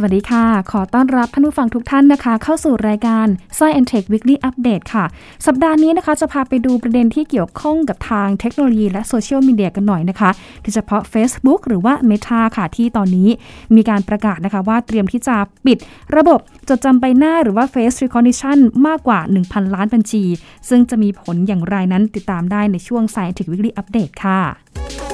สวัสดีค่ะ ขอต้อนรับท่านผู้ฟังทุกท่านนะคะ เข้าสู่รายการ s ซ i e n Tech Weekly Update ค่ะ สัปดาห์นี้นะคะจะพาไปดูประเด็นที่เกี่ยวข้องกับทางเทคโนโลยีและโซเชียลมีเดียกันหน่อยนะคะ โดยเฉพาะ Facebook หรือว่า Meta ค่ะ ที่ตอนนี้มีการประกาศนะคะว่าเตรียมที่จะปิดระบบจดจำใบหน้าหรือว่า Face Recognition มากกว่า 1,000 ล้านบัญชี ซึ่งจะมีผลอย่างไรนั้นติดตามได้ในช่วง s ซ i e n Tech Weekly Update ค่ะ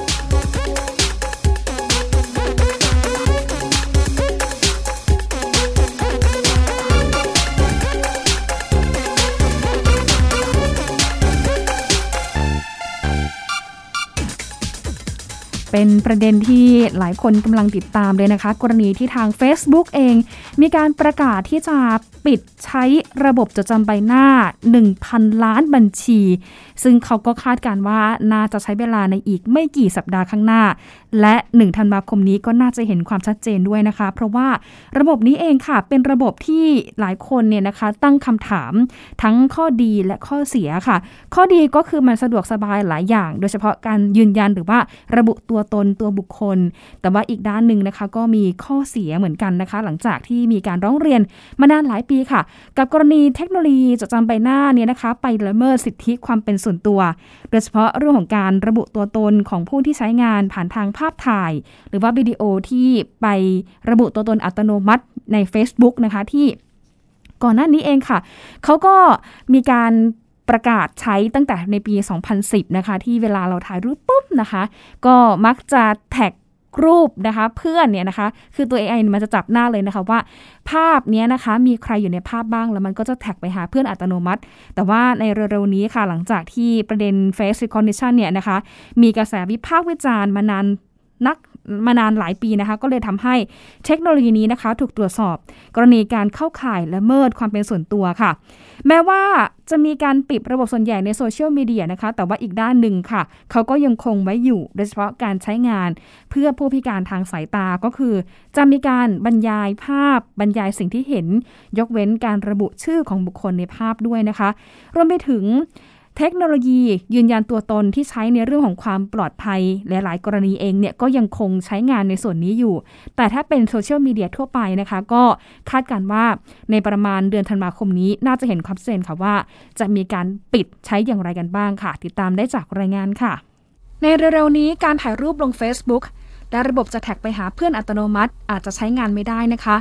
เป็นประเด็นที่หลายคนกำลังติดตามเลยนะคะ กรณีที่ทาง Facebook เอง มีการประกาศที่จะปิดใช้ระบบจดจำใบหน้า 1,000 ล้านบัญชี ซึ่งเขาก็คาดการว่าน่าจะใช้เวลาในอีกไม่กี่สัปดาห์ข้างหน้า และ1ธันวาคมนี้ก็น่าจะเห็นความชัดเจนด้วยนะคะ เพราะว่าระบบนี้เองค่ะ เป็นระบบที่หลายคนเนี่ยนะคะตั้งคำถามทั้งข้อดีและข้อเสียค่ะ ข้อดีก็คือมันสะดวกสบายหลายอย่าง โดยเฉพาะการยืนยันหรือว่าระบุตัวตนตัวบุคคล แต่ว่าอีกด้านหนึ่งนะคะ ก็มีข้อเสียเหมือนกันนะคะ หลังจากที่มีการร้องเรียนมานานหลายปีค่ะ กับกรณีเทคโนโลยีจดจำใบหน้าเนี่ยนะคะ ไปละเมิดสิทธิความเป็นส่วนตัว โดยเฉพาะเรื่องของการระบุตัวตนของผู้ที่ใช้งานผ่านทางภาพาพถ่าย หรือว่าวิดีโอที่ไประบุตัวตนอัตโนมัติใน Facebook นะคะที่ก่อนหน้านี้เองค่ะ เขาก็มีการประกาศใช้ตั้งแต่ในปี 2010 นะคะ ที่เวลาเราถ่ายรูปปุ๊บนะคะ ก็มักจะแท็กรูปนะคะเพื่อนเนี่ยนะคะ คือตัว AI มันจะจับหน้าเลยนะคะว่า ภาพนี้นะคะ มีใครอยู่ในภาพบ้างแล้วมันก็จะแท็กไปหาเพื่อนอัตโนมัติ แต่ว่าในเร็วๆนี้ค่ะ หลังจากที่ประเด็น face recognition เนี่ยนะคะ มีกระแสวิพากษ์วิจารณ์มานาน นักมานานหลายปีนะคะ ก็เลยทำให้เทคโนโลยีนี้นะคะ ถูกตรวจสอบ กรณีการเข้าข่ายและเมิดความเป็นส่วนตัวค่ะ แม้ว่าจะมีการปิดระบบส่วนใหญ่ในโซเชียลมีเดียนะคะ แต่ว่าอีกด้านหนึ่งค่ะ เขาก็ยังคงไว้อยู่ โดยเฉพาะการใช้งานเพื่อผู้พิการทางสายตาก็คือ จะมีการบรรยายภาพบรรยายสิ่งที่เห็น ยกเว้นการระบุชื่อของบุคคลในภาพด้วยนะคะ รวมไปถึง เทคโนโลยียืนยันตัวตนที่ใช้ในเรื่องของความปลอดภัยหลายๆ กรณีเองเนี่ยก็ยังคงใช้งานในส่วนนี้อยู่ แต่ถ้าเป็นโซเชียลมีเดียทั่วไปนะคะ ก็คาดการว่าในประมาณเดือนธันวาคมนี้ น่าจะเห็นความเซนค่ะว่า จะมีการปิดใช้อย่างไรกันบ้างค่ะ ติดตามได้จากรายงานค่ะ ในเร็วๆนี้การถ่ายรูปลง Facebook และระบบจะแท็กไปหาเพื่อนอัตโนมัติ อาจจะใช้งานไม่ได้นะคะ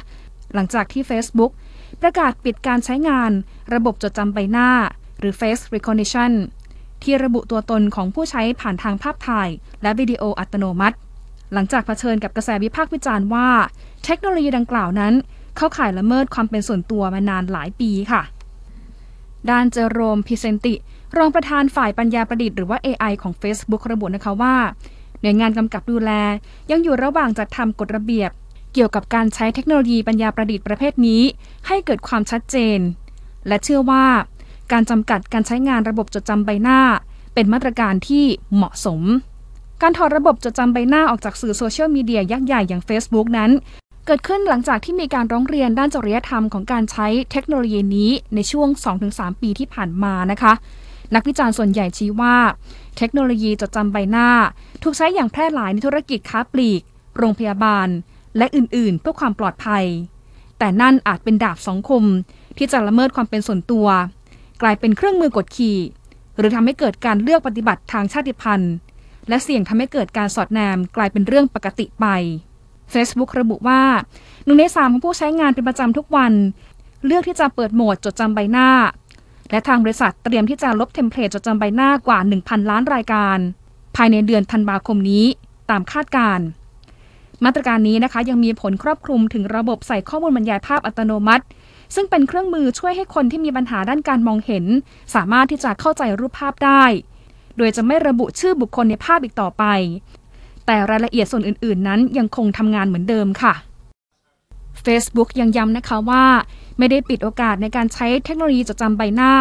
หลังจากที่ Facebook ประกาศปิดการใช้งาน ระบบจดจำใบหน้า รือ Face Recognition ที่ระบุตัวตนของผู้ใช้ผ่านทางภาพถ่าย และวิดีโออัตโนมัติ หลังจากเผชิญกับกระแสวิพากษ์วิจารณ์ว่า เทคโนโลยีดังกล่าวนั้น เข้าข่ายละเมิดความเป็นส่วนตัวมานานหลายปีค่ะ ด้านเจอโรมพิเซนติ รองประธานฝ่ายปัญญาประดิษฐ์หรือว่า AI ของ Facebook ระบุนะคะว่าหน่วยงานกำกับดูแล ยังอยู่ระหว่างจัดทำกฎระเบียบ เกี่ยวกับการใช้เทคโนโลยีปัญญาประดิษฐ์ประเภทนี้ ให้เกิดความชัดเจน และเชื่อว่า การจำกัดการใช้งานระบบจดจำใบหน้า เป็นมาตรการที่เหมาะสม การถอดระบบจดจำใบหน้าออกจากสื่อโซเชียลมีเดียยักษ์ใหญ่อย่าง Facebook นั้น เกิดขึ้นหลังจากที่มีการร้องเรียนด้านจริยธรรมของการใช้เทคโนโลยีนี้ในช่วง 2-3 ปีที่ผ่านมานะคะ นักวิจารณ์ส่วนใหญ่ชี้ว่า เทคโนโลยีจดจำใบหน้า ถูกใช้อย่างแพร่หลายในธุรกิจค้าปลีก โรงพยาบาล และอื่นๆ เพื่อความปลอดภัย แต่นั่นอาจเป็นดาบสองคมที่จะละเมิดความเป็นส่วนตัว กลายเป็นเครื่องมือกดขี่ หรือทำให้เกิดการเลือกปฏิบัติทางชาติพันธุ์ และเสี่ยงทำให้เกิดการสอดแนมกลายเป็นเรื่องปกติไป Facebook ระบุว่าหนึ่งในสามของผู้ใช้งานเป็นประจำทุกวัน เลือกที่จะเปิดโหมดจดจำใบหน้า และทางบริษัทเตรียมที่จะลบเทมเพลตจดจำใบหน้ากว่า 1,000 ล้านรายการ ภายในเดือนธันวาคมนี้ตามคาดการมาตรการนี้นะคะยังมีผลครอบคลุมถึงระบบใส่ข้อมูลบรรยายภาพอัตโนมัติ ซึ่งเป็นเครื่องมือช่วยให้คนที่มีปัญหาด้านการมองเห็น สามารถที่จะเข้าใจรูปภาพได้ โดยจะไม่ระบุชื่อบุคคลในภาพอีกต่อไป แต่รายละเอียดส่วนอื่น ๆ นั้นยังคงทำงานเหมือนเดิมค่ะ Facebook ยังย้ำนะคะว่า ไม่ได้ปิดโอกาสในการใช้เทคโนโลยีจดจำใบหน้า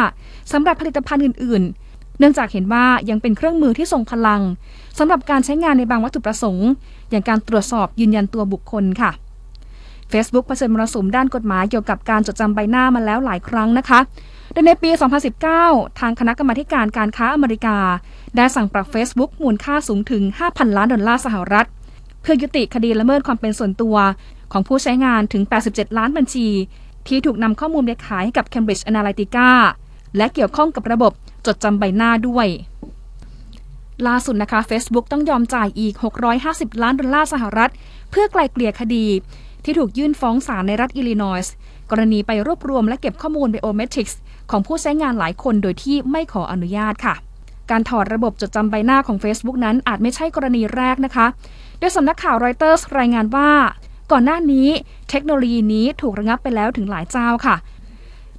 สำหรับผลิตภัณฑ์อื่น ๆ เนื่องจากเห็นว่ายังเป็นเครื่องมือที่ทรงพลังสำหรับการใช้งานในบางวัตถุประสงค์ อย่างการตรวจสอบยืนยันตัวบุคคลค่ะ Facebook เผชิญมรสุมด้านกฎหมายเกี่ยวกับการจดจำใบหน้ามาแล้วหลายครั้งนะคะโดยในปี 2019 ทางคณะกรรมาการการค้าอเมริกา ได้สั่งปรับ Facebook มูลค่าสูงถึง 5,000 ล้านดอลลาร์สหรัฐ เพื่อยุติคดีละเมิดความเป็นส่วนตัวของผู้ใช้งานถึง 87 ล้านบัญชี ที่ถูกนำข้อมูลไปขายให้กับ Cambridge Analytica และเกี่ยวข้องกับระบบจดจำใบหน้าด้วย ล่าสุดนะคะ Facebook ต้องยอมจ่ายอีก 650 ล้านดอลลาร์สหรัฐ เพื่อไกล่เกลี่ยคดี ที่ถูกยื่นฟ้องศาลในรัฐอิลลินอยส์กรณีไปรวบรวมและเก็บข้อมูล biometrics ของผู้ใช้งานหลายคนโดยที่ไม่ขออนุญาตค่ะ การถอดระบบจดจำใบหน้าของ Facebook นั้นอาจไม่ใช่กรณีแรกนะคะ โดยสำนักข่าวรอยเตอร์สรายงานว่า ก่อนหน้านี้เทคโนโลยีนี้ถูกระงับไปแล้วถึงหลายเจ้าค่ะ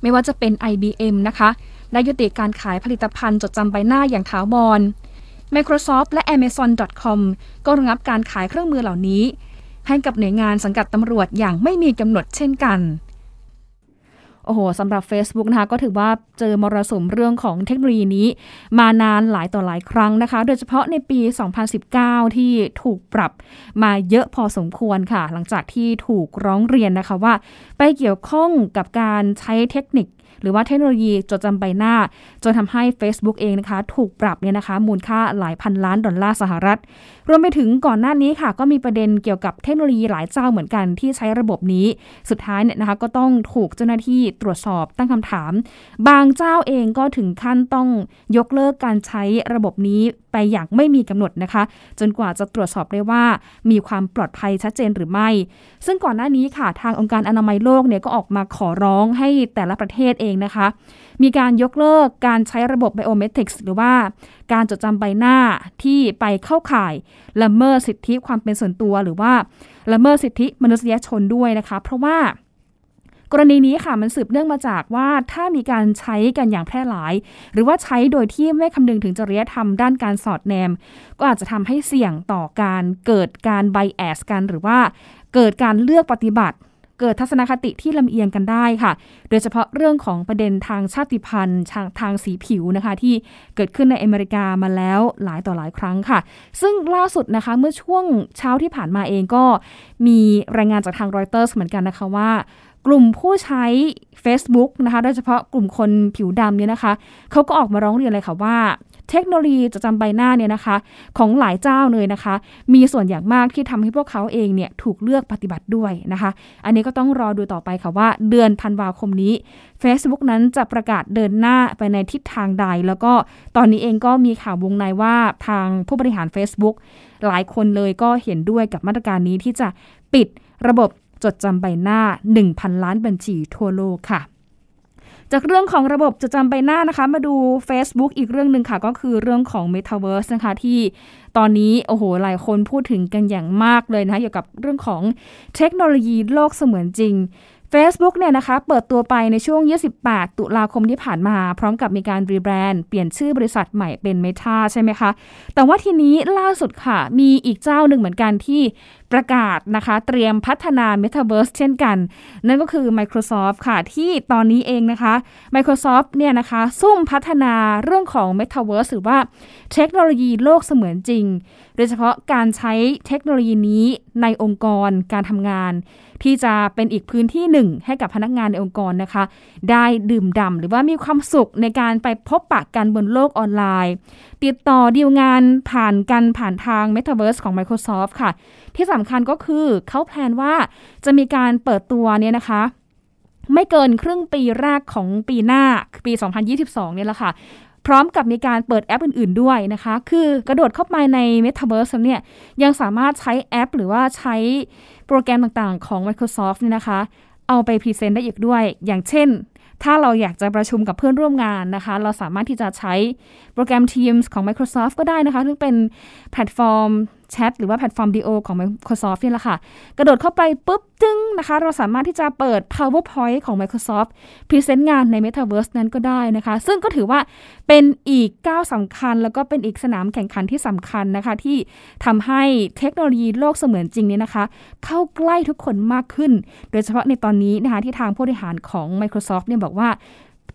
ไม่ว่าจะเป็น IBM นะคะและยุติการขายผลิตภัณฑ์จดจำใบหน้าอย่างถาวร Microsoft และ Amazon.com ก็ระงับการขายเครื่องมือเหล่านี้ ให้กับหน่วยงานสังกัดตำรวจอย่างไม่มีกำหนดเช่นกันโอ้โหสำหรับ Facebook นะคะก็ถือว่าเจอมรสุมเรื่องของเทคโนโลยีนี้ มานานหลายต่อหลายครั้งนะคะ โดยเฉพาะในปี 2019 ที่ถูกปรับมาเยอะพอสมควรค่ะ หลังจากที่ถูกร้องเรียนนะคะว่า ไปเกี่ยวข้องกับการใช้เทคนิค หรือว่าเทคโนโลยีจดจำใบหน้า จนทำให้ Facebook เองนะคะ ถูกปรับเนี่ยนะคะ มูลค่าหลายพันล้านดอลลาร์สหรัฐ รวมไปถึงก่อนหน้านี้ค่ะ ก็มีประเด็นเกี่ยวกับเทคโนโลยีหลายเจ้าเหมือนกันที่ใช้ระบบนี้ สุดท้ายเนี่ยนะคะก็ต้องถูกเจ้าหน้าที่ตรวจสอบตั้งคำถาม บางเจ้าเองก็ถึงขั้นต้องยกเลิกการใช้ระบบนี้ ไปอย่างไม่มีกำหนดนะคะ จนกว่าจะตรวจสอบได้ว่ามีความปลอดภัยชัดเจนหรือไม่ ซึ่งก่อนหน้านี้ค่ะ ทางองค์การอนามัยโลกเนี่ยก็ออกมาขอร้องให้แต่ละประเทศเองนะคะ มีการยกเลิกการใช้ระบบไบโอเมตริกส์หรือว่าการจดจำใบหน้าที่ไปเข้าข่ายละเมิดสิทธิความเป็นส่วนตัว หรือว่าละเมิดสิทธิมนุษยชนด้วยนะคะ เพราะว่า กรณีนี้ค่ะมันสืบเนื่องมาจากว่าถ้ามีการใช้กันอย่างแพร่หลาย หรือว่าใช้โดยที่ไม่คำนึงถึงจริยธรรมด้านการสอดแนม ก็อาจจะทำให้เสี่ยงต่อการเกิดการไบแอสกัน หรือว่าเกิดการเลือกปฏิบัติเกิดทัศนคติที่ลำเอียงกันได้ค่ะ โดยเฉพาะเรื่องของประเด็นทางชาติพันธุ์ทางทางสีผิวนะคะ ที่เกิดขึ้นในอเมริกามาแล้วหลายต่อหลายครั้งค่ะ ซึ่งล่าสุดนะคะเมื่อช่วงเช้าที่ผ่านมาเองก็มีรายงานจากทางรอยเตอร์สเหมือนกันนะคะว่า กลุ่มผู้ใช้ Facebook นะคะโดยเฉพาะกลุ่มคนผิวดำเนี่ยนะคะเขาก็ออกมาร้องเรียนเลยค่ะว่าเทคโนโลยีจะจำใบหน้าเนี่ยนะคะ ของหลายเจ้าเลยนะคะ มีส่วนอย่างมากที่ทำให้พวกเขาเองเนี่ยถูกเลือกปฏิบัติด้วยนะคะ อันนี้ก็ต้องรอดูต่อไปค่ะว่า เดือนธันวาคมนี้ Facebook นั้นจะประกาศเดินหน้าไปในทิศทางใด แล้วก็ตอนนี้เองก็มีข่าววงในว่าทางผู้บริหาร Facebook หลายคนเลยก็เห็นด้วยกับมาตรการนี้ที่จะปิดระบบ จดจำใบหน้า 1,000 ล้านบัญชีทั่วโลกค่ะ จากเรื่องของระบบจดจำใบหน้านะคะ มาดู Facebook อีกเรื่องหนึ่งค่ะ ก็คือเรื่องของ Metaverse นะคะที่ตอนนี้ โอ้โห หลายคนพูดถึงกันอย่างมากเลยนะคะเกี่ยวกับเรื่องของเทคโนโลยีโลกเสมือนจริง Facebook เนี่ยนะคะเปิดตัวไปในช่วง 28 ตุลาคมที่ผ่านมา พร้อมกับมีการรีแบรนด์ เปลี่ยนชื่อบริษัทใหม่เป็น Meta ใช่ไหมคะ แต่ว่าทีนี้ล่าสุดค่ะ มีอีกเจ้าหนึ่งเหมือนกันที่ ประกาศนะคะ เตรียมพัฒนา Metaverse เช่นกัน นั่นก็คือ Microsoft ค่ะ ที่ตอนนี้เองนะคะ Microsoft เนี่ยนะคะ ซุ่มพัฒนาเรื่องของ Metaverse หรือว่าเทคโนโลยีโลกเสมือนจริง โดยเฉพาะการใช้เทคโนโลยีนี้ในองค์กรการทำงาน ที่จะเป็นอีกพื้นที่หนึ่งให้กับพนักงานในองค์กรนะคะ ได้ดื่มด่ำหรือว่ามีความสุขในการไปพบปะกันบนโลกออนไลน์ ติดต่อดีลงานผ่านกันผ่านทาง Metaverse ของ Microsoft ค่ะ ที่สำคัญก็คือเขาแพลนว่าจะมีการเปิดตัวเนี่ยนะคะไม่เกินครึ่งปีแรกของปีหน้าปี 2022 เนี่ยแหละค่ะ พร้อมกับมีการเปิดแอปอื่น ๆ ด้วยนะคะ คือกระโดดเข้าไปใน Metaverse เนี่ยยังสามารถใช้แอป หรือว่าใช้โปรแกรมต่างๆ ของ Microsoft เนี่ยนะคะ เอาไป present ได้อีกด้วย อย่างเช่น ถ้าเราอยากจะประชุมกับเพื่อนร่วมงานนะคะ เราสามารถที่จะใช้โปรแกรม Teams ของ Microsoft ก็ได้นะคะซึ่งเป็นแพลตฟอร์ม แชทหรือว่าแพลตฟอร์มวิดีโอของ Microsoft นี่แหละค่ะ กระโดดเข้าไปปุ๊บจึงนะคะ เราสามารถที่จะเปิด PowerPoint ของ Microsoft present งานใน Metaverse นั้นก็ได้นะคะ ซึ่งก็ถือว่าเป็นอีกก้าวสำคัญ แล้วก็เป็นอีกสนามแข่งขันที่สำคัญนะคะ ที่ทำให้เทคโนโลยีโลกเสมือนจริงนี้นะคะ เข้าใกล้ทุกคนมากขึ้น โดยเฉพาะในตอนนี้นะคะที่ทางผู้บริหารของ Microsoft เนี่ยบอกว่า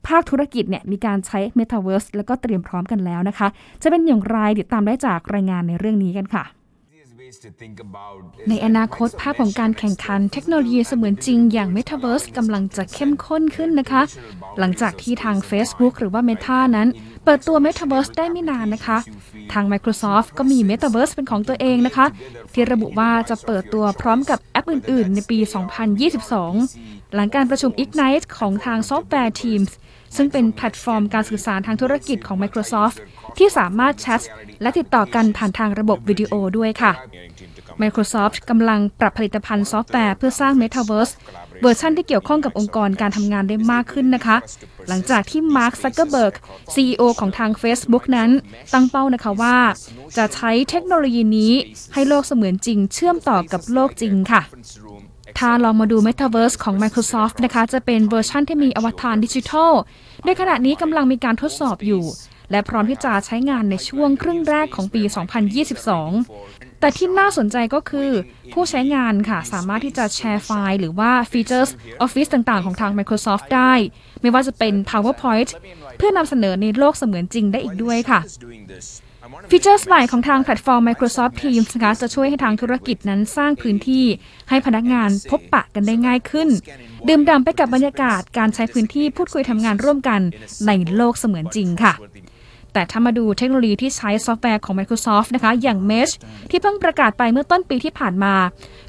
ภาคธุรกิจเนี่ยมีการใช้ Metaverse แล้วก็เตรียมพร้อมกันแล้วนะคะ จะเป็นอย่างไรติดตามได้จากรายงานในเรื่องนี้กันค่ะ ในอนาคตภาพของการแข่งขันเทคโนโลยีเสมือนจริงอย่าง Metaverse กำลังจะเข้มข้นขึ้นนะคะ หลังจากที่ทาง Facebook หรือว่า Meta นั้น เปิดตัว Metaverse ได้ไม่นานนะคะ ทาง Microsoft ก็มี Metaverse เป็นของตัวเองนะคะ ที่ระบุว่าจะเปิดตัวพร้อมกับแอปอื่น ๆ ในปี 2022 หลังการประชุม Ignite ของทาง Software Teams ซึ่งเป็นแพลตฟอร์มการสื่อสารทางธุรกิจของ Microsoft ที่สามารถแชทและติดต่อกันผ่านทางระบบวิดีโอด้วยค่ะ Microsoft กำลังปรับผลิตภัณฑ์ซอฟต์แวร์เพื่อสร้าง Metaverse เวอร์ชันที่เกี่ยวข้องกับองค์กรการทำงานได้มากขึ้นนะคะ หลังจากที่ Mark Zuckerberg CEO ของทาง Facebook นั้น ตั้งเป้านะคะว่า จะใช้เทคโนโลยีนี้ให้โลกเสมือนจริงเชื่อมต่อกับโลกจริงค่ะ ถ้าลองมาดู Metaverse ของ Microsoft นะคะ จะเป็นเวอร์ชันที่มีอวตารดิจิทัลในขณะนี้กำลังมีการทดสอบอยู่ และพร้อมที่จะใช้งานในช่วงครึ่งแรกของปี 2022 แต่ที่น่าสนใจก็คือ ผู้ใช้งานค่ะสามารถที่จะแชร์ไฟล์ หรือว่าฟีเจอร์ Office ต่างๆ ของทาง Microsoft ได้ ไม่ว่าจะเป็น PowerPoint เพื่อนำเสนอในโลกเสมือนจริงได้อีกด้วยค่ะ ฟีเจอร์ใหม่ของทางแพลตฟอร์ม Microsoft Teams นะคะจะช่วยให้ทางธุรกิจนั้นสร้างพื้นที่ให้พนักงานพบปะกันได้ง่ายขึ้น ดื่มด่ำไปกับบรรยากาศการใช้พื้นที่พูดคุยทำงานร่วมกันในโลกเสมือนจริงค่ะ แต่ถ้ามาดูเทคโนโลยีที่ใช้ซอฟต์แวร์ของ Microsoft นะคะ อย่าง Mesh ที่เพิ่งประกาศไปเมื่อต้นปีที่ผ่านมา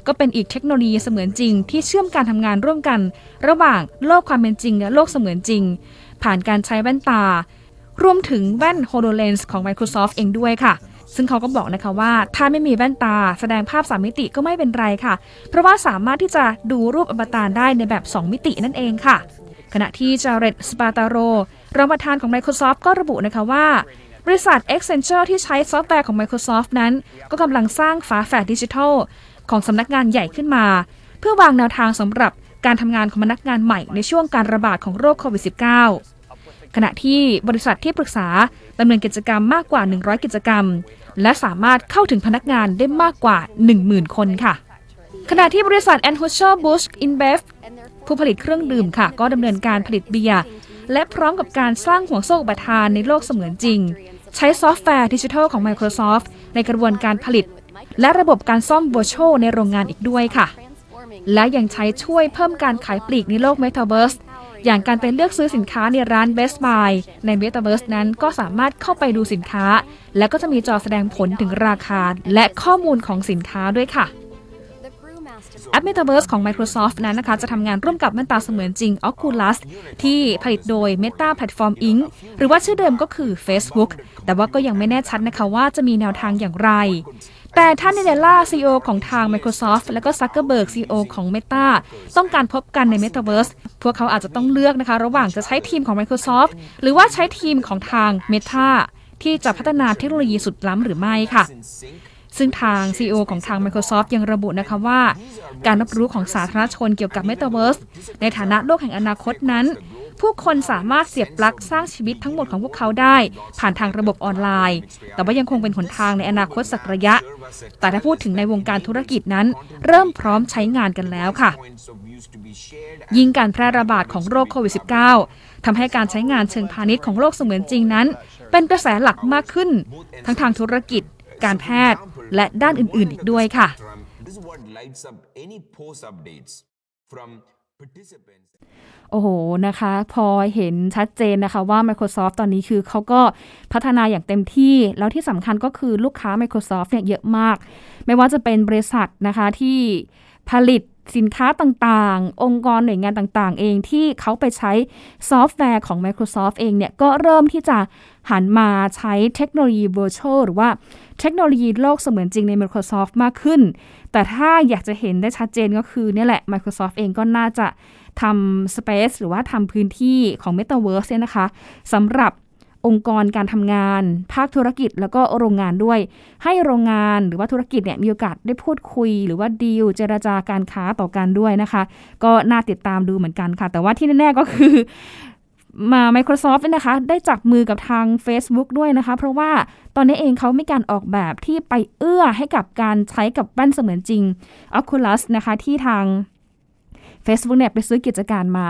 ก็เป็นอีกเทคโนโลยีเสมือนจริง ที่เชื่อมการทำงานร่วมกัน ระหว่างโลกความเป็นจริงและโลกเสมือนจริง ผ่านการใช้แว่นตา รวมถึงแว่น HoloLens ของ Microsoft เองด้วยค่ะ ซึ่งเขาก็บอกนะคะว่า ถ้าไม่มีแว่นตาแสดงภาพ 3 มิติก็ไม่เป็นไรค่ะ เพราะว่าสามารถที่จะดูรูปอวตารได้ในแบบ 2 มิตินั่นเองค่ะ ขณะที่จาเรตสปาตาโรรองประธานของ Microsoft ก็ระบุนะคะว่าบริษัท Accenture ที่ใช้ซอฟต์แวร์ของ Microsoft นั้น ก็กำลังสร้างฝาแฝดดิจิทัล ของสำนักงานใหญ่ขึ้นมา เพื่อวางแนวทางสำหรับการทำงานของพนักงานใหม่ในช่วงการระบาดของโรคโควิด -19 ขณะที่บริษัทที่ปรึกษาดำเนินกิจกรรมมากกว่า 100 กิจกรรม และสามารถเข้าถึงพนักงานได้มากกว่า 10,000 คนค่ะ ขณะที่บริษัท Anheuser-Busch InBev ผู้ผลิตเครื่องดื่มค่ะ ก็ดำเนินการผลิตเบียร์และพร้อมกับการสร้างห่วงโซ่อุปทานในโลกเสมือนจริง ใช้ซอฟต์แวร์ดิจิทัลของ Microsoft ในกระบวนการผลิต และระบบการซ่อม Virtual ในโรงงานอีกด้วยค่ะ และยังใช้ช่วยเพิ่มการขายปลีกในโลก Metaverse อย่างการไปเลือกซื้อสินค้าในร้าน Best Buy ใน Metaverse นั้นก็สามารถเข้าไปดูสินค้า และก็จะมีจอแสดงผลถึงราคา และข้อมูลของสินค้าด้วยค่ะแอป Metaverse ของ Microsoft นั้นนะคะ จะทำงานร่วมกับแว่นตาเสมือนจริง Oculus ที่ผลิตโดย Meta Platform Inc. หรือว่าชื่อเดิมก็คือ Facebook แต่ว่าก็ยังไม่แน่ชัดนะคะว่าจะมีแนวทางอย่างไร แต่ท่านเนเดล่า CEO ของทาง Microsoft และก็ Zuckerberg CEO ของ Meta ต้องการพบกันใน Metaverse พวกเขาอาจจะต้องเลือกนะคะ ระหว่างจะใช้ทีมของ Microsoft หรือว่าใช้ทีมของทาง Meta ที่จะพัฒนาเทคโนโลยีสุดล้ำหรือไม่ค่ะ ซึ่งทาง CEO ของทาง Microsoft ยังระบุนะคะว่า การรับรู้ของสาธารณชนเกี่ยวกับ Metaverse ในฐานะโลกแห่งอนาคตนั้น ผู้คนสามารถเสียบปลั๊กสร้างชีวิตทั้งหมดของพวกเขาได้ ผ่านทางระบบออนไลน์ แต่ว่ายังคงเป็นหนทางในอนาคตสักระยะ แต่ถ้าพูดถึงในวงการธุรกิจนั้น เริ่มพร้อมใช้งานกันแล้วค่ะ ยิ่งการแพร่ระบาดของโรคโควิด -19 ทำให้การใช้งานเชิงพาณิชย์ของโลกเสมือนจริงนั้น เป็นกระแสหลักมากขึ้น ทั้งทางธุรกิจ การแพทย์ และด้านอื่นๆ อีกด้วยค่ะ โอ้โหนะคะ พอเห็นชัดเจนนะคะว่า Microsoft ตอนนี้คือเขาก็พัฒนาอย่างเต็มที่ แล้วที่สำคัญก็คือลูกค้า Microsoft เนี่ยเยอะมาก ไม่ว่าจะเป็นบริษัทนะคะที่ผลิตสินค้าต่างๆ องค์กรหน่วยงานต่างๆ เองที่เขาไปใช้ซอฟต์แวร์ของ Microsoft เองเนี่ย ก็เริ่มที่จะ หันมาใช้เทคโนโลยี Virtual หรือว่าเทคโนโลยีโลกเสมือนจริงใน Microsoft มากขึ้น แต่ถ้าอยากจะเห็นได้ชัดเจนก็คือเนี่ยแหละ Microsoft เองก็น่าจะทำ Space หรือว่าทำพื้นที่ของ Metaverse เนี่ยนะคะสำหรับองค์กรการทำงาน ภาคธุรกิจแล้วก็โรงงานด้วย ให้โรงงานหรือว่าธุรกิจเนี่ยมีโอกาสได้พูดคุย หรือว่าดีลเจรจาการค้าต่อกันด้วยนะคะ ก็น่าติดตามดูเหมือนกันค่ะ แต่ว่าที่แน่ๆก็คือ มา Microsoft เนี่ยนะคะ ได้จับมือกับทาง Facebook ด้วยนะคะ เพราะว่าตอนนี้เองเขามีการออกแบบที่ไปเอื้อให้กับการใช้กับแว่นเสมือนจริง Oculus นะคะ ที่ทาง Facebook เนี่ยไปซื้อกิจการมา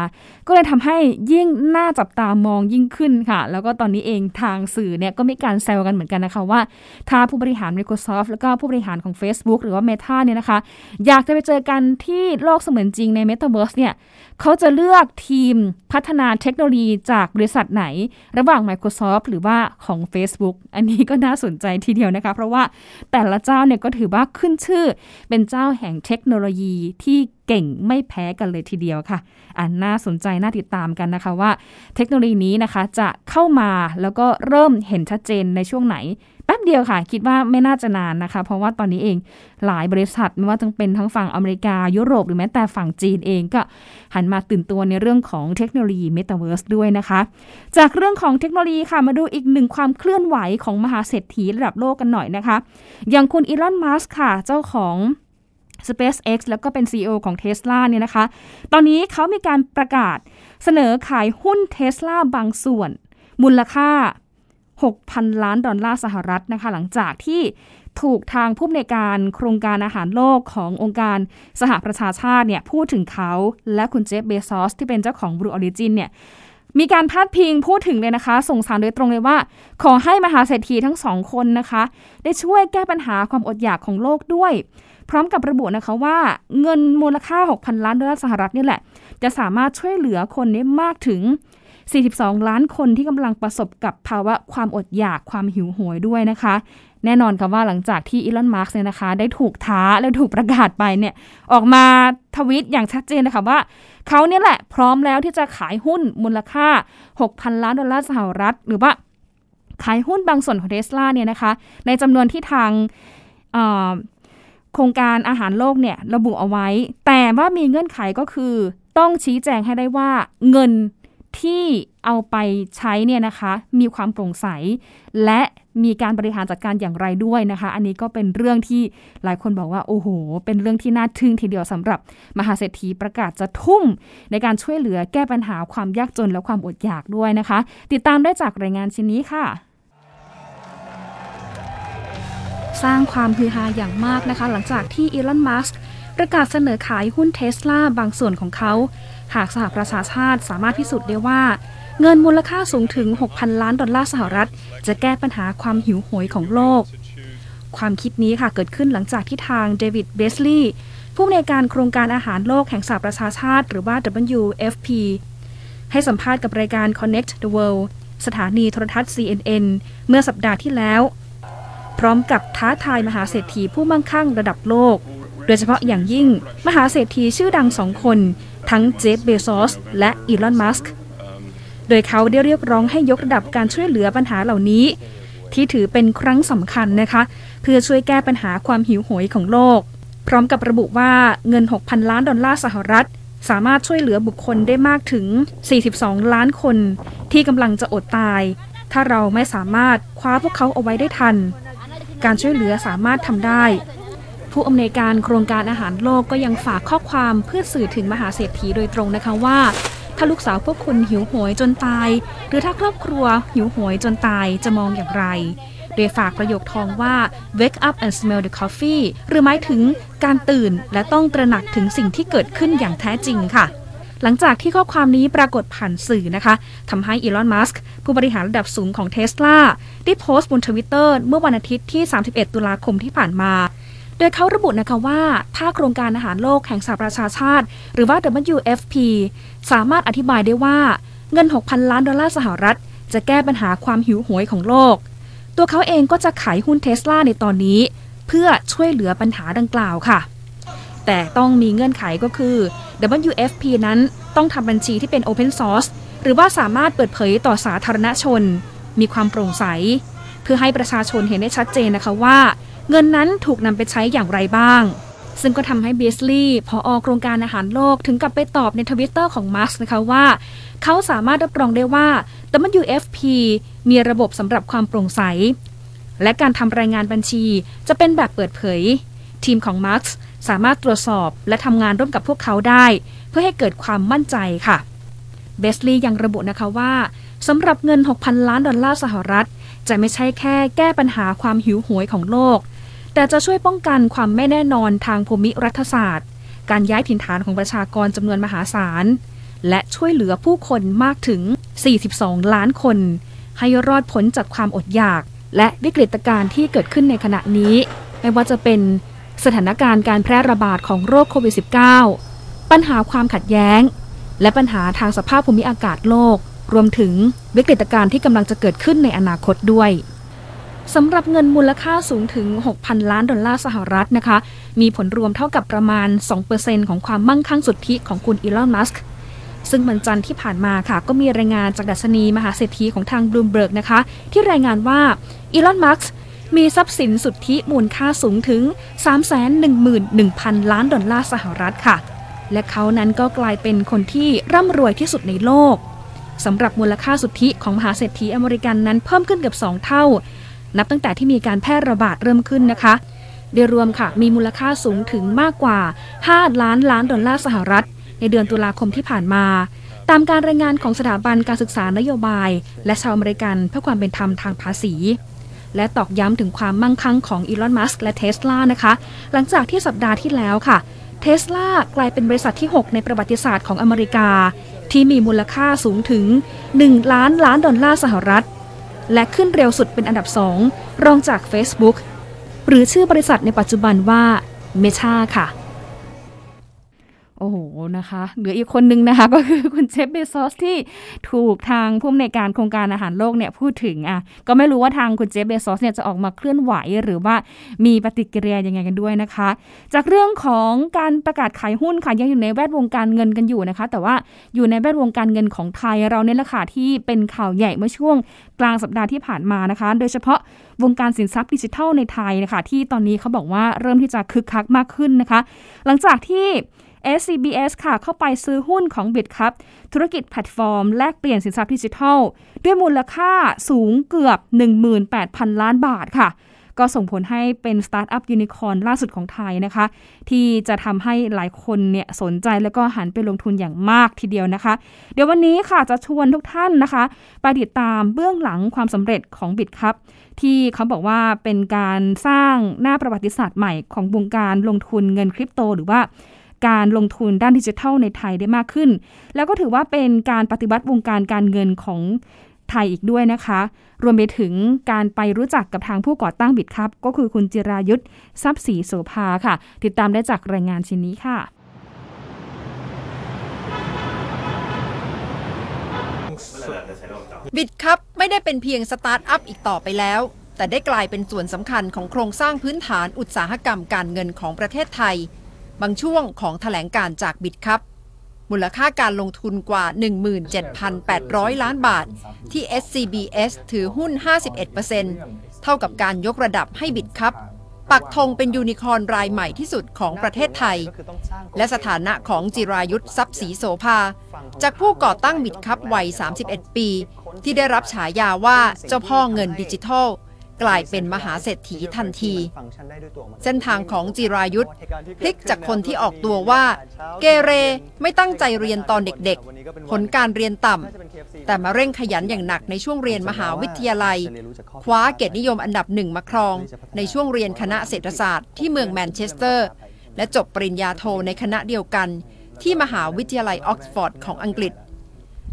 ก็เลยทำให้ยิ่งน่าจับตามองยิ่งขึ้นค่ะ แล้วก็ตอนนี้เองทางสื่อเนี่ยก็มีการแซวกันเหมือนกันนะคะว่า ถ้าผู้บริหาร Microsoft แล้วก็ผู้บริหารของ Facebook หรือว่า Meta เนี่ยนะคะ อยากจะไปเจอกันที่โลกเสมือนจริงใน Metaverse เนี่ย เขาจะเลือกทีมพัฒนาเทคโนโลยีจากบริษัทไหน ระหว่าง Microsoft หรือว่าของ Facebook อันนี้ก็น่าสนใจทีเดียวนะคะ เพราะว่าแต่ละเจ้าเนี่ยก็ถือว่าขึ้นชื่อ เป็นเจ้าแห่งเทคโนโลยีที่เก่งไม่แพ้กันเลยทีเดียวค่ะ อันน่าสนใจน่าติดตามกันนะคะว่า เทคโนโลยีนี้นะคะจะเข้ามาแล้วก็เริ่มเห็นชัดเจนในช่วงไหน ป๊บเดียวค่ะ คิดว่าไม่น่าจะนานนะคะ เพราะว่าตอนนี้เองหลายบริษัทไม่ว่าจะเป็นทั้งฝั่งอเมริกา ยุโรปหรือแม้แต่ฝั่งจีนเองก็หันมาตื่นตัวในเรื่องของเทคโนโลยีเมตาเวิร์สด้วยนะคะ จากเรื่องของเทคโนโลยีค่ะ มาดูอีกหนึ่งความเคลื่อนไหวของมหาเศรษฐีระดับโลกกันหน่อยนะคะ อย่างคุณอีลอน มัสค่ะ เจ้าของ SpaceX แล้วก็เป็น CEO ของ Tesla เนี่ยนะคะ ตอนนี้เขามีการประกาศเสนอขายหุ้น Tesla บางส่วน มูลค่า 6,000 ล้านดอลลาร์สหรัฐนะคะ หลังจากที่ถูกทางผู้อำนวยการโครงการอาหารโลกขององค์การสหประชาชาติเนี่ยพูดถึงเขาและคุณเจฟเบซอสที่เป็นเจ้าของ Blue Origin เนี่ยมีการพาดพิงพูดถึงเลยนะคะ ส่งสารโดยตรงเลยว่า ขอให้มหาเศรษฐีทั้งสองคนนะคะ ได้ช่วยแก้ปัญหาความอดอยากของโลกด้วย พร้อมกับระบุนะคะว่าเงินมูลค่า 6,000 ล้านดอลลาร์สหรัฐนี่แหละ จะสามารถช่วยเหลือคนได้มากถึง 42 ล้านคนที่กำลังประสบกับภาวะความอดอยากความหิวโหยด้วยนะคะ แน่นอนค่ะว่าหลังจากที่อีลอน มาร์กเนี่ยนะคะ ได้ถูกท้าและถูกประกาศไปเนี่ย ออกมาทวิตอย่างชัดเจนนะคะว่า เขาเนี่ยแหละพร้อมแล้วที่จะขายหุ้นมูลค่า 6,000 ล้านดอลลาร์สหรัฐ หรือว่าขายหุ้นบางส่วนของเทสลาเนี่ยนะคะ ในจำนวนที่ทางโครงการอาหารโลกเนี่ยระบุเอาไว้ แต่ว่ามีเงื่อนไขก็คือต้องชี้แจงให้ได้ว่าเงิน ที่เอาไปใช้เนี่ยนะคะ มีความโปร่งใส และมีการบริหารจัดการอย่างไรด้วยนะคะ อันนี้ก็เป็นเรื่องที่หลายคนบอกว่า โอ้โห เป็นเรื่องที่น่าทึ่งทีเดียวสำหรับมหาเศรษฐีประกาศจะทุ่ม ในการช่วยเหลือแก้ปัญหาความยากจนและความอดอยากด้วยนะคะ ติดตามได้จากรายงานชิ้นนี้ค่ะสร้างความฮือฮาอย่างมากนะคะ หลังจากที่อีลอน มัสก์ประกาศเสนอขายหุ้นเทสลาบางส่วนของเขา หากสหประชาชาติสามารถพิสูจน์ได้ว่า เงินมูลค่าสูงถึง 6,000 ล้านดอลลาร์สหรัฐ จะแก้ปัญหาความหิวโหยของโลก ความคิดนี้ค่ะเกิดขึ้นหลังจากที่ทางเดวิดเบสลีย์ผู้ในการโครงการอาหารโลกแห่งสหประชาชาติ หรือว่า WFP ให้สัมภาษณ์กับรายการ Connect the World สถานีโทรทัศน์ CNN เมื่อสัปดาห์ที่แล้ว พร้อมกับท้าทายมหาเศรษฐีผู้มั่งคั่งระดับโลก โดยเฉพาะอย่างยิ่งมหาเศรษฐีชื่อดังสองคน ทั้งเจฟเบซอสและอีลอนมัสก์โดยเขาได้เรียกร้องให้ยกระดับการช่วยเหลือปัญหาเหล่านี้ ที่ถือเป็นครั้งสำคัญนะคะ เพื่อช่วยแก้ปัญหาความหิวโหยของโลก พร้อมกับระบุว่าเงิน 6,000 ล้านดอลลาร์สหรัฐ สามารถช่วยเหลือบุคคลได้มากถึง 42 ล้านคน ที่กำลังจะอดตาย ถ้าเราไม่สามารถคว้าพวกเขาเอาไว้ได้ทัน การช่วยเหลือสามารถทำได้ ผู้อำนวยการโครงการอาหารโลกก็ยังฝากข้อความเพื่อสื่อถึงมหาเศรษฐีโดยตรงนะคะว่า ถ้าลูกสาวพวกคุณหิวโหยจนตาย หรือถ้าครอบครัวหิวโหยจนตายจะมองอย่างไร โดยฝากประโยคทองว่า wake up and smell the coffee หรือหมายถึงการตื่นและต้องตระหนักถึงสิ่งที่เกิดขึ้นอย่างแท้จริงค่ะหลังจากที่ข้อความนี้ปรากฏผ่านสื่อนะคะทำให้อีลอน มัสก์ผู้บริหารระดับสูงของเทสลาได้โพสต์บนทวิตเตอร์เมื่อวันอาทิตย์ที่ 31 ตุลาคมที่ผ่านมา โดยเขาระบุนะคะว่าถ้าโครงการอาหารโลกแห่งสหประชาชาติ หรือว่า WFP สามารถอธิบายได้ว่าเงิน 6,000 ล้านดอลลาร์สหรัฐ จะแก้ปัญหาความหิวโหยของโลก ตัวเขาเองก็จะขายหุ้นเทสลาในตอนนี้ เพื่อช่วยเหลือปัญหาดังกล่าวค่ะ แต่ต้องมีเงื่อนไขก็คือ WFP นั้นต้องทำบัญชีที่เป็น Open Source หรือว่าสามารถเปิดเผยต่อสาธารณชน มีความโปร่งใส เพื่อให้ประชาชนเห็นได้ชัดเจนนะคะว่า เงินนั้นถูกนำไปใช้อย่างไรบ้าง ซึ่งก็ทำให้เบสลีย์พออโครงการอาหารโลกถึงกับไปตอบในทวิตเตอร์ของมาร์กนะคะว่า เขาสามารถรับรองได้ว่า WFP มีระบบสำหรับความโปร่งใส และการทำรายงานบัญชีจะเป็นแบบเปิดเผย ทีมของมาร์กสามารถตรวจสอบและทำงานร่วมกับพวกเขาได้ เพื่อให้เกิดความมั่นใจค่ะเบสลีย์ยังระบุนะคะว่าสำหรับเงิน 6,000 ล้านดอลลาร์สหรัฐ จะไม่ใช่แค่แก้ปัญหาความหิวโหยของโลก แต่จะช่วยป้องกันความไม่แน่นอนทางภูมิรัฐศาสตร์ การย้ายถิ่นฐานของประชากรจำนวนมหาศาล และช่วยเหลือผู้คนมากถึง 42 ล้านคน ให้รอดพ้นจากความอดอยาก และวิกฤตการณ์ที่เกิดขึ้นในขณะนี้ ไม่ว่าจะเป็นสถานการณ์การแพร่ระบาดของโรคโควิด -19 ปัญหาความขัดแย้ง และปัญหาทางสภาพภูมิอากาศโลก รวมถึงวิกฤตการณ์ที่กำลังจะเกิดขึ้นในอนาคตด้วย สำหรับเงินมูลค่าสูงถึง 6,000 ล้านดอลลาร์สหรัฐนะคะ มีผลรวมเท่ากับประมาณ 2%ของความมั่งคั่งสุทธิของคุณอีลอน มัสก์ซึ่งวันจันทร์ที่ผ่านมาค่ะ ก็มีรายงานจากดัชนีมหาเศรษฐีของทางบลูมเบิร์กนะคะ ที่รายงานว่าอีลอน มัสก์มีทรัพย์สินสุทธิมูลค่าสูงถึง 311,000 ล้านดอลลาร์สหรัฐค่ะ และเขานั้นก็กลายเป็นคนที่ร่ำรวยที่สุดในโลกสำหรับมูลค่าสุทธิของมหาเศรษฐีอเมริกันนั้นเพิ่มขึ้นเกือบ2เท่า นับตั้งแต่ที่มีการแพร่ระบาดเริ่มขึ้นนะคะโดยรวมค่ะมีมูลค่าสูงถึงมากกว่า 5 ล้านล้านดอลลาร์สหรัฐ ในเดือนตุลาคมที่ผ่านมา ตามการรายงานของสถาบันการศึกษานโยบาย และชาวอเมริกันเพื่อความเป็นธรรมทางภาษี และตอกย้ำถึงความมั่งคั่งของอีลอนมัสก์และเทสลานะคะ หลังจากที่สัปดาห์ที่แล้วค่ะเทสลากลายเป็นบริษัทที่ 6 ในประวัติศาสตร์ของอเมริกา ที่มีมูลค่าสูงถึง 1 ล้านล้านดอลลาร์สหรัฐ และขึ้นเร็วสุดเป็นอันดับสองรองจาก Facebook หรือชื่อบริษัทในปัจจุบันว่า Meta ค่ะ โอ้โหนะคะ เหลืออีกคนนึงนะคะ ก็คือคุณเจฟเบซอสที่ถูกทางผู้อำนวยการโครงการอาหารโลกเนี่ยพูดถึงอะก็ไม่รู้ว่าทางคุณเจฟเบซอสเนี่ยจะออกมาเคลื่อนไหวหรือว่ามีปฏิกิริยายังไงกันด้วยนะคะ จากเรื่องของการประกาศขายหุ้นค่ะยังอยู่ในแวดวงการเงินกันอยู่นะคะ แต่ว่าอยู่ในแวดวงการเงินของไทยเราเนี่ยแหละค่ะที่เป็นข่าวใหญ่เมื่อช่วงกลางสัปดาห์ที่ผ่านมานะคะ โดยเฉพาะวงการสินทรัพย์ดิจิทัลในไทยนะคะที่ตอนนี้เขาบอกว่าเริ่มที่จะคึกคักมากขึ้นนะคะ หลังจากที่ SCBS ค่ะเข้าไปซื้อหุ้นของ b i t ครับธุรกิจแพลตฟอร์ม แลกเปลี่ยนสินทรัพย์ดิจิทัล ด้วยมูลค่าสูงเกือบ 18,000 ล้านบาทค่ะ ก็ส่งผลให้เป็นสตาร์ทอัพยูนิคอร์นล่าสุดของไทยนะคะ ที่จะทำให้หลายคนเนี่ยสนใจแล้วก็หันไปลงทุนอย่างมากทีเดียวนะคะ เดี๋ยววันนี้ค่ะจะชวนทุกท่านนะคะไปติดตามเบื้องหลังความสำเร็จของบิตครับที่เขาบอกว่าเป็นการสร้างหน้าประวัติศาสตร์ใหม่ของวงการลงทุนเงินคริปโต หรือว่า การลงทุนด้านดิจิทัลในไทยได้มากขึ้น แล้วก็ถือว่าเป็นการปฏิวัติวงการการเงินของไทยอีกด้วยนะคะ รวมไปถึงการไปรู้จักกับทางผู้ก่อตั้งบิตครับ ก็คือคุณจิรายุทธ์ทรัพย์ศรีโสภาค่ะ ติดตามได้จากรายงานชิ้นนี้ค่ะ บิตครับไม่ได้เป็นเพียงสตาร์ทอัพอีกต่อไปแล้ว แต่ได้กลายเป็นส่วนสำคัญของโครงสร้างพื้นฐานอุตสาหกรรมการเงินของประเทศไทย บางช่วงของถแถลงการจากบิตครับ มูลค่าการลงทุนกว่า 17,800 ล้านบาท ที่ SCBS ถือหุ้น 51%เท่ากับการยกระดับให้บิตครับปักธงเป็นยูนิคอร์นรายใหม่ที่สุดของประเทศไทย และสถานะของจิรายุทธทรัพย์ศรีโสภา จากผู้ก่อตั้งบิตครับวัย 31 ปี ที่ได้รับฉายาว่าเจ้าพ่อเงินดิจิทัล กลายเป็นมหาเศรษฐีทันที เส้นทางของจิรายุทธพลิกจากคนที่ออกตัวว่า เกเรไม่ตั้งใจเรียนตอนเด็กๆ ผลการเรียนต่ำแต่มาเร่งขยันอย่างหนักในช่วงเรียนมหาวิทยาลัย คว้าเกียรตินิยมอันดับหนึ่งมาครอง ในช่วงเรียนคณะเศรษฐศาสตร์ที่เมืองแมนเชสเตอร์ และจบปริญญาโทในคณะเดียวกัน ที่มหาวิทยาลัยออกซฟอร์ดของอังกฤษ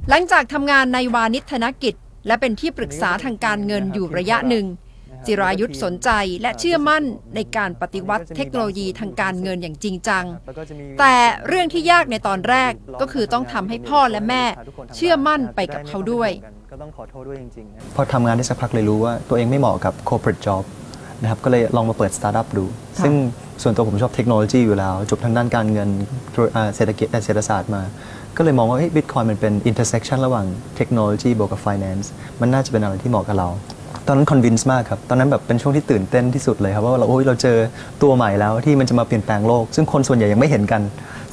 หลังจากทำงานในวาณิชธนกิจ และเป็นที่ปรึกษาทางการเงินอยู่ระยะหนึ่ง จิรายุสสนใจและเชื่อมั่นในการปฏิวัติเทคโนโลยีทางการเงินอย่างจริงจัง แต่เรื่องที่ยากในตอนแรกก็คือต้องทำให้พ่อและแม่ เชื่อมั่นไปกับเขาด้วยก็ต้องขอโทษด้วยจริงๆพอทำงานได้สักพักเลยรู้ว่าตัวเองไม่เหมาะกับ corporate job นะครับก็เลยลองมาเปิดสตาร์ทอัพดู ซึ่งส่วนตัวผมชอบเทคโนโลยีอยู่แล้ว จบทางด้านการเงินเศรษฐกิจเศรษฐศาสตร์มา ก็เลยมองว่าบิตคอยน์มันเป็น intersection ระหว่างเทคโนโลยีบวกกับฟินแลนซ์มันน่าจะเป็นอะไรที่เหมาะกับเรา ตอนนั้น convince มากครับ ตอนนั้นแบบเป็นช่วงที่ตื่นเต้นที่สุดเลยครับ ว่าเราโอ้ยเราเจอตัวใหม่แล้วที่มันจะมาเปลี่ยนแปลงโลก ซึ่งคนส่วนใหญ่ยังไม่เห็นกัน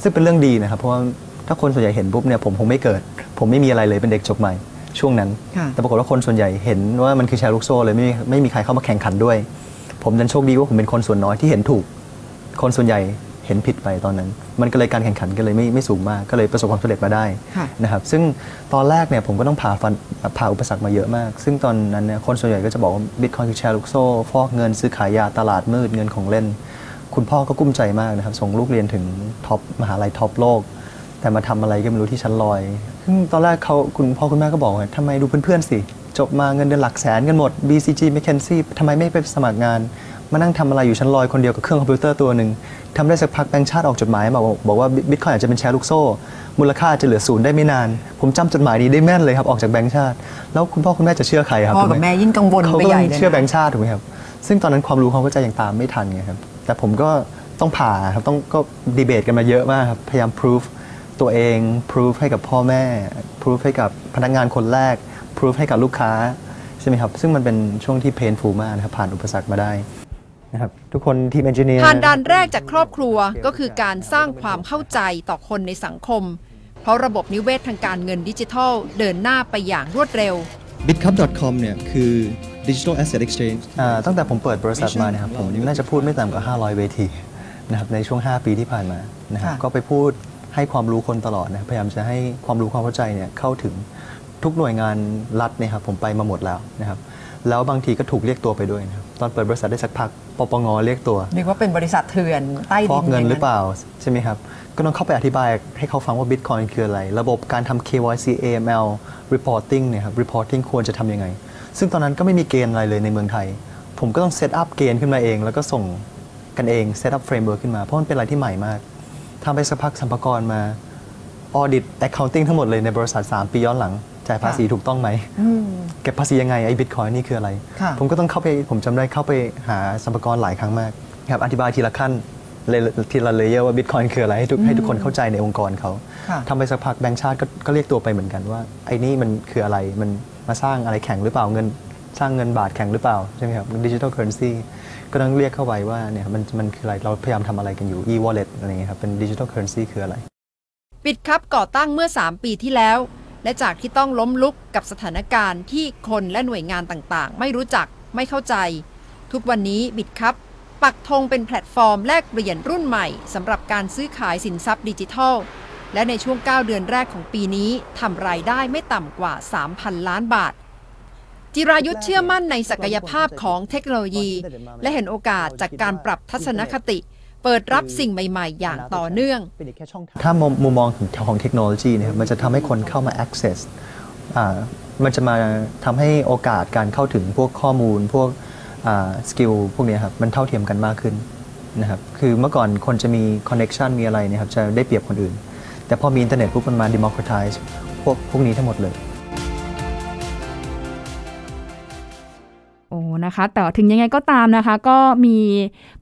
ซึ่งเป็นเรื่องดีนะครับ เพราะว่าถ้าคนส่วนใหญ่เห็นปุ๊บเนี่ยผมคงไม่เกิด ผมไม่มีอะไรเลยเป็นเด็กจบใหม่ช่วงนั้น แต่ปรากฏว่าคนส่วนใหญ่เห็นว่ามันคือแชร์ลูกโซ่เลยไม่ไม่มีใครเข้ามาแข่งขันด้วย ผมดันโชคดีว่าผมเป็นคนส่วนน้อยที่เห็นถูก คนส่วนใหญ่ เห็นผิดไปตอนนั้น มันก็เลยการแข่งขันก็เลยไม่ไม่สูงมาก ก็เลยประสบความสำเร็จมาได้นะครับ ซึ่งตอนแรกเนี่ยผมก็ต้องผ่าฟันผ่าอุปสรรคมาเยอะมาก ซึ่งตอนนั้นเนี่ยคนส่วนใหญ่ก็จะบอกว่าบิตคอยคือแชร์ลูกโซ่ฟอกเงินซื้อขายยาตลาดมืดเงินของเล่น คุณพ่อก็กลุ้มใจมากนะครับ ส่งลูกเรียนถึง top มหาลัย top โลก แต่มาทำอะไรก็ไม่รู้ที่ชั้นลอยซึ่งตอนแรกเขาคุณพ่อคุณแม่ก็บอกว่าทำไมดูเพื่อนๆสิจบมาเงินเดือนหลักแสนกันหมด BCG McKinsey ทำไมไม่ไปสมัครงาน มานั่งทำอะไรอยู่ชั้นลอยคนเดียวกับเครื่องคอมพิวเตอร์ตัวหนึ่งทำได้สักพักแบงค์ชาติออกจดหมายมาบอกบอกว่าบิตคอยน์อาจจะเป็นแชร์ลูกโซ่ มูลค่าจะเหลือศูนย์ได้ไม่นาน ผมจำจดหมายนี้ได้แม่นเลยครับออกจากแบงค์ชาติ แล้วคุณพ่อคุณแม่จะเชื่อใครครับพ่อถูกับไหแม่ยิ่งกังวลเขาไปก็ใหญ่ต้องเลยเชื่อแบนะงค์ชาติถูกไหมครับซึ่งตอนนั้นความรู้เขาก็จะยังตามไม่ทันไงครับแต่ผมก็ต้องผ่าครับต้องก็ดีเบตกันมาเยอะมากครับพยายาม proof ตัวเอง proof ให้กับพ่อแม่ proof ให้กับพนักงานคนแรก proof ให้กับลูกค้าใช่ไหมครับ ซึ่งมันเป็นช่วงที่ painful มากนะครับผ่านอุปสรรคมาได้ นะครับทุกคนทีม engineer ผ่านด่านแรกจากครอบครัวก็คือการสร้างความเข้าใจต่อคนในสังคม เพราะระบบนิเวศทางการเงินดิจิทัล เดินหน้าไปอย่างรวดเร็ว bitcup.com เนี่ยคือ digital asset exchange อ่าตั้งแต่ผมเปิดบริษัทมาเนี่ยครับผมน่าจะพูดไม่ต่ำกว่า 500 เวทีนะครับในช่วง 5 ปีที่ผ่านมานะครับค่ะก็ไปพูดให้ความรู้คนตลอดนะครับพยายามจะให้ความรู้ความเข้าใจเนี่ยเข้าถึงทุกหน่วยงานรัฐเนี่ยครับผมไปมาหมดแล้วนะครับ แล้วบางทีก็ถูกเรียกตัวไปด้วยนะครับตอนเปิดบริษัทได้สักพักปปงเรียกตัวเรียกว่าเป็นบริษัทเถื่อนใต้ดินฟอกเงินหรือเปย่าล่าใช่ไหมครับก็ต้องเข้าไปอธิบายให้เขาฟังว่า Bitcoin คืออะไร ระบบการทำ KYC AML reporting เนี่ยครับ reporting ควรจะทำยังไง ซึ่งตอนนั้นก็ไม่มีเกณฑ์อะไรเลยในเมืองไทย ผมก็ต้อง set up เกณฑ์ขึ้นมาเอง แล้วก็ส่งกันเอง set up framework ขึ้นมา เพราะมันเป็นอะไรที่ใหม่มากทำไปสักพักสัมภากรมาออดิต accounting ทั้งหมดเลยในบริษัท 3 ปีย้อนหลัง จ่ายภาษีถูกต้องไหม อืม เก็บภาษียังไงไอ้บิตคอยน์นี่คืออะไร ค่ะ ผมก็ต้องเข้าไปผมจำได้เข้าไปหาสรรพากรหลายครั้งมากครับอธิบายทีละขั้นเลยทีละ layer ว่าบิตคอยน์คืออะไรให้ทุกให้ทุกคนเข้าใจในองค์กรเขาค่ะทำไปสักพักแบงก์ชาติก็ก็เรียกตัวไปเหมือนกันว่า ไอ้นี่มันคืออะไรมันมาสร้างอะไรแข่งหรือเปล่าเงิน สร้างเงินบาทแข่งหรือเปล่า ใช่ไหมครับ digital currency ก็ต้องเรียกเข้าไปว่าเนี่ยมันมันคืออะไรเราพยายามทำอะไรกันอยู่ e-wallet อะไรเงี้ยครับเป็น digital currency คืออะไร Bitkub ก่อตั้งเมื่อ 3 ปีที่แล้ว และจากที่ต้องล้มลุกกับสถานการณ์ที่คนและหน่วยงานต่างๆ ไม่รู้จักไม่เข้าใจ ทุกวันนี้บิดครับ ปักธงเป็นแพลตฟอร์มแลกเปลี่ยนรุ่นใหม่สำหรับการซื้อขายสินทรัพย์ดิจิทัล และในช่วง 9 เดือนแรกของปีนี้ทำรายได้ไม่ต่ำกว่า 3,000 ล้านบาทจิรายุทธเชื่อมั่นในศักยภาพของเทคโนโลยี และเห็นโอกาสจากการปรับทัศนคติ เปิดรับสิ่งใหม่ ๆ อย่างต่อเนื่องถ้ามุมมุมมองของของเทคโนโลยีเนี่ยมันจะทำให้คนเข้ามา access อ่ามันจะมาทำให้โอกาสการเข้าถึงพวกข้อมูล พวก skill พวกเนี้ยครับมันเท่าเทียมกันมากขึ้นนะครับคือเมื่อก่อนคนจะมี connection มีอะไรเนี่ยครับจะได้เปรียบคนอื่น แต่พอมีอินเทอร์เน็ตปุ๊บมันมา democratize พวกพวกนี้ทั้งหมดเลย นะคะ แต่ถึงยังไงก็ตามนะคะ ก็มี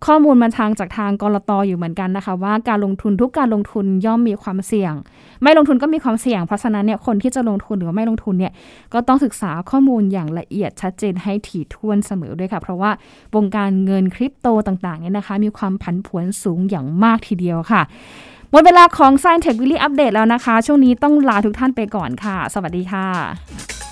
ข้อมูลมาทางจากทางกรตออยู่เหมือนกันนะคะ ว่าการลงทุนทุกการลงทุนย่อมมีความเสี่ยง ไม่ลงทุนก็มีความเสี่ยง เพราะฉะนั้นเนี่ยคนที่จะลงทุนหรือไม่ลงทุนเนี่ยก็ต้องศึกษาข้อมูลอย่างละเอียดชัดเจนให้ถี่ถ้วนเสมอด้วยค่ะ เพราะว่าวงการเงินคริปโตต่างๆเนี่ยนะคะ มีความผันผวนสูงอย่างมากทีเดียวค่ะหมดเวลาของ Science Tech Weekly Update แล้วนะคะ ช่วงนี้ต้องลาทุกท่านไปก่อนค่ะ สวัสดีค่ะ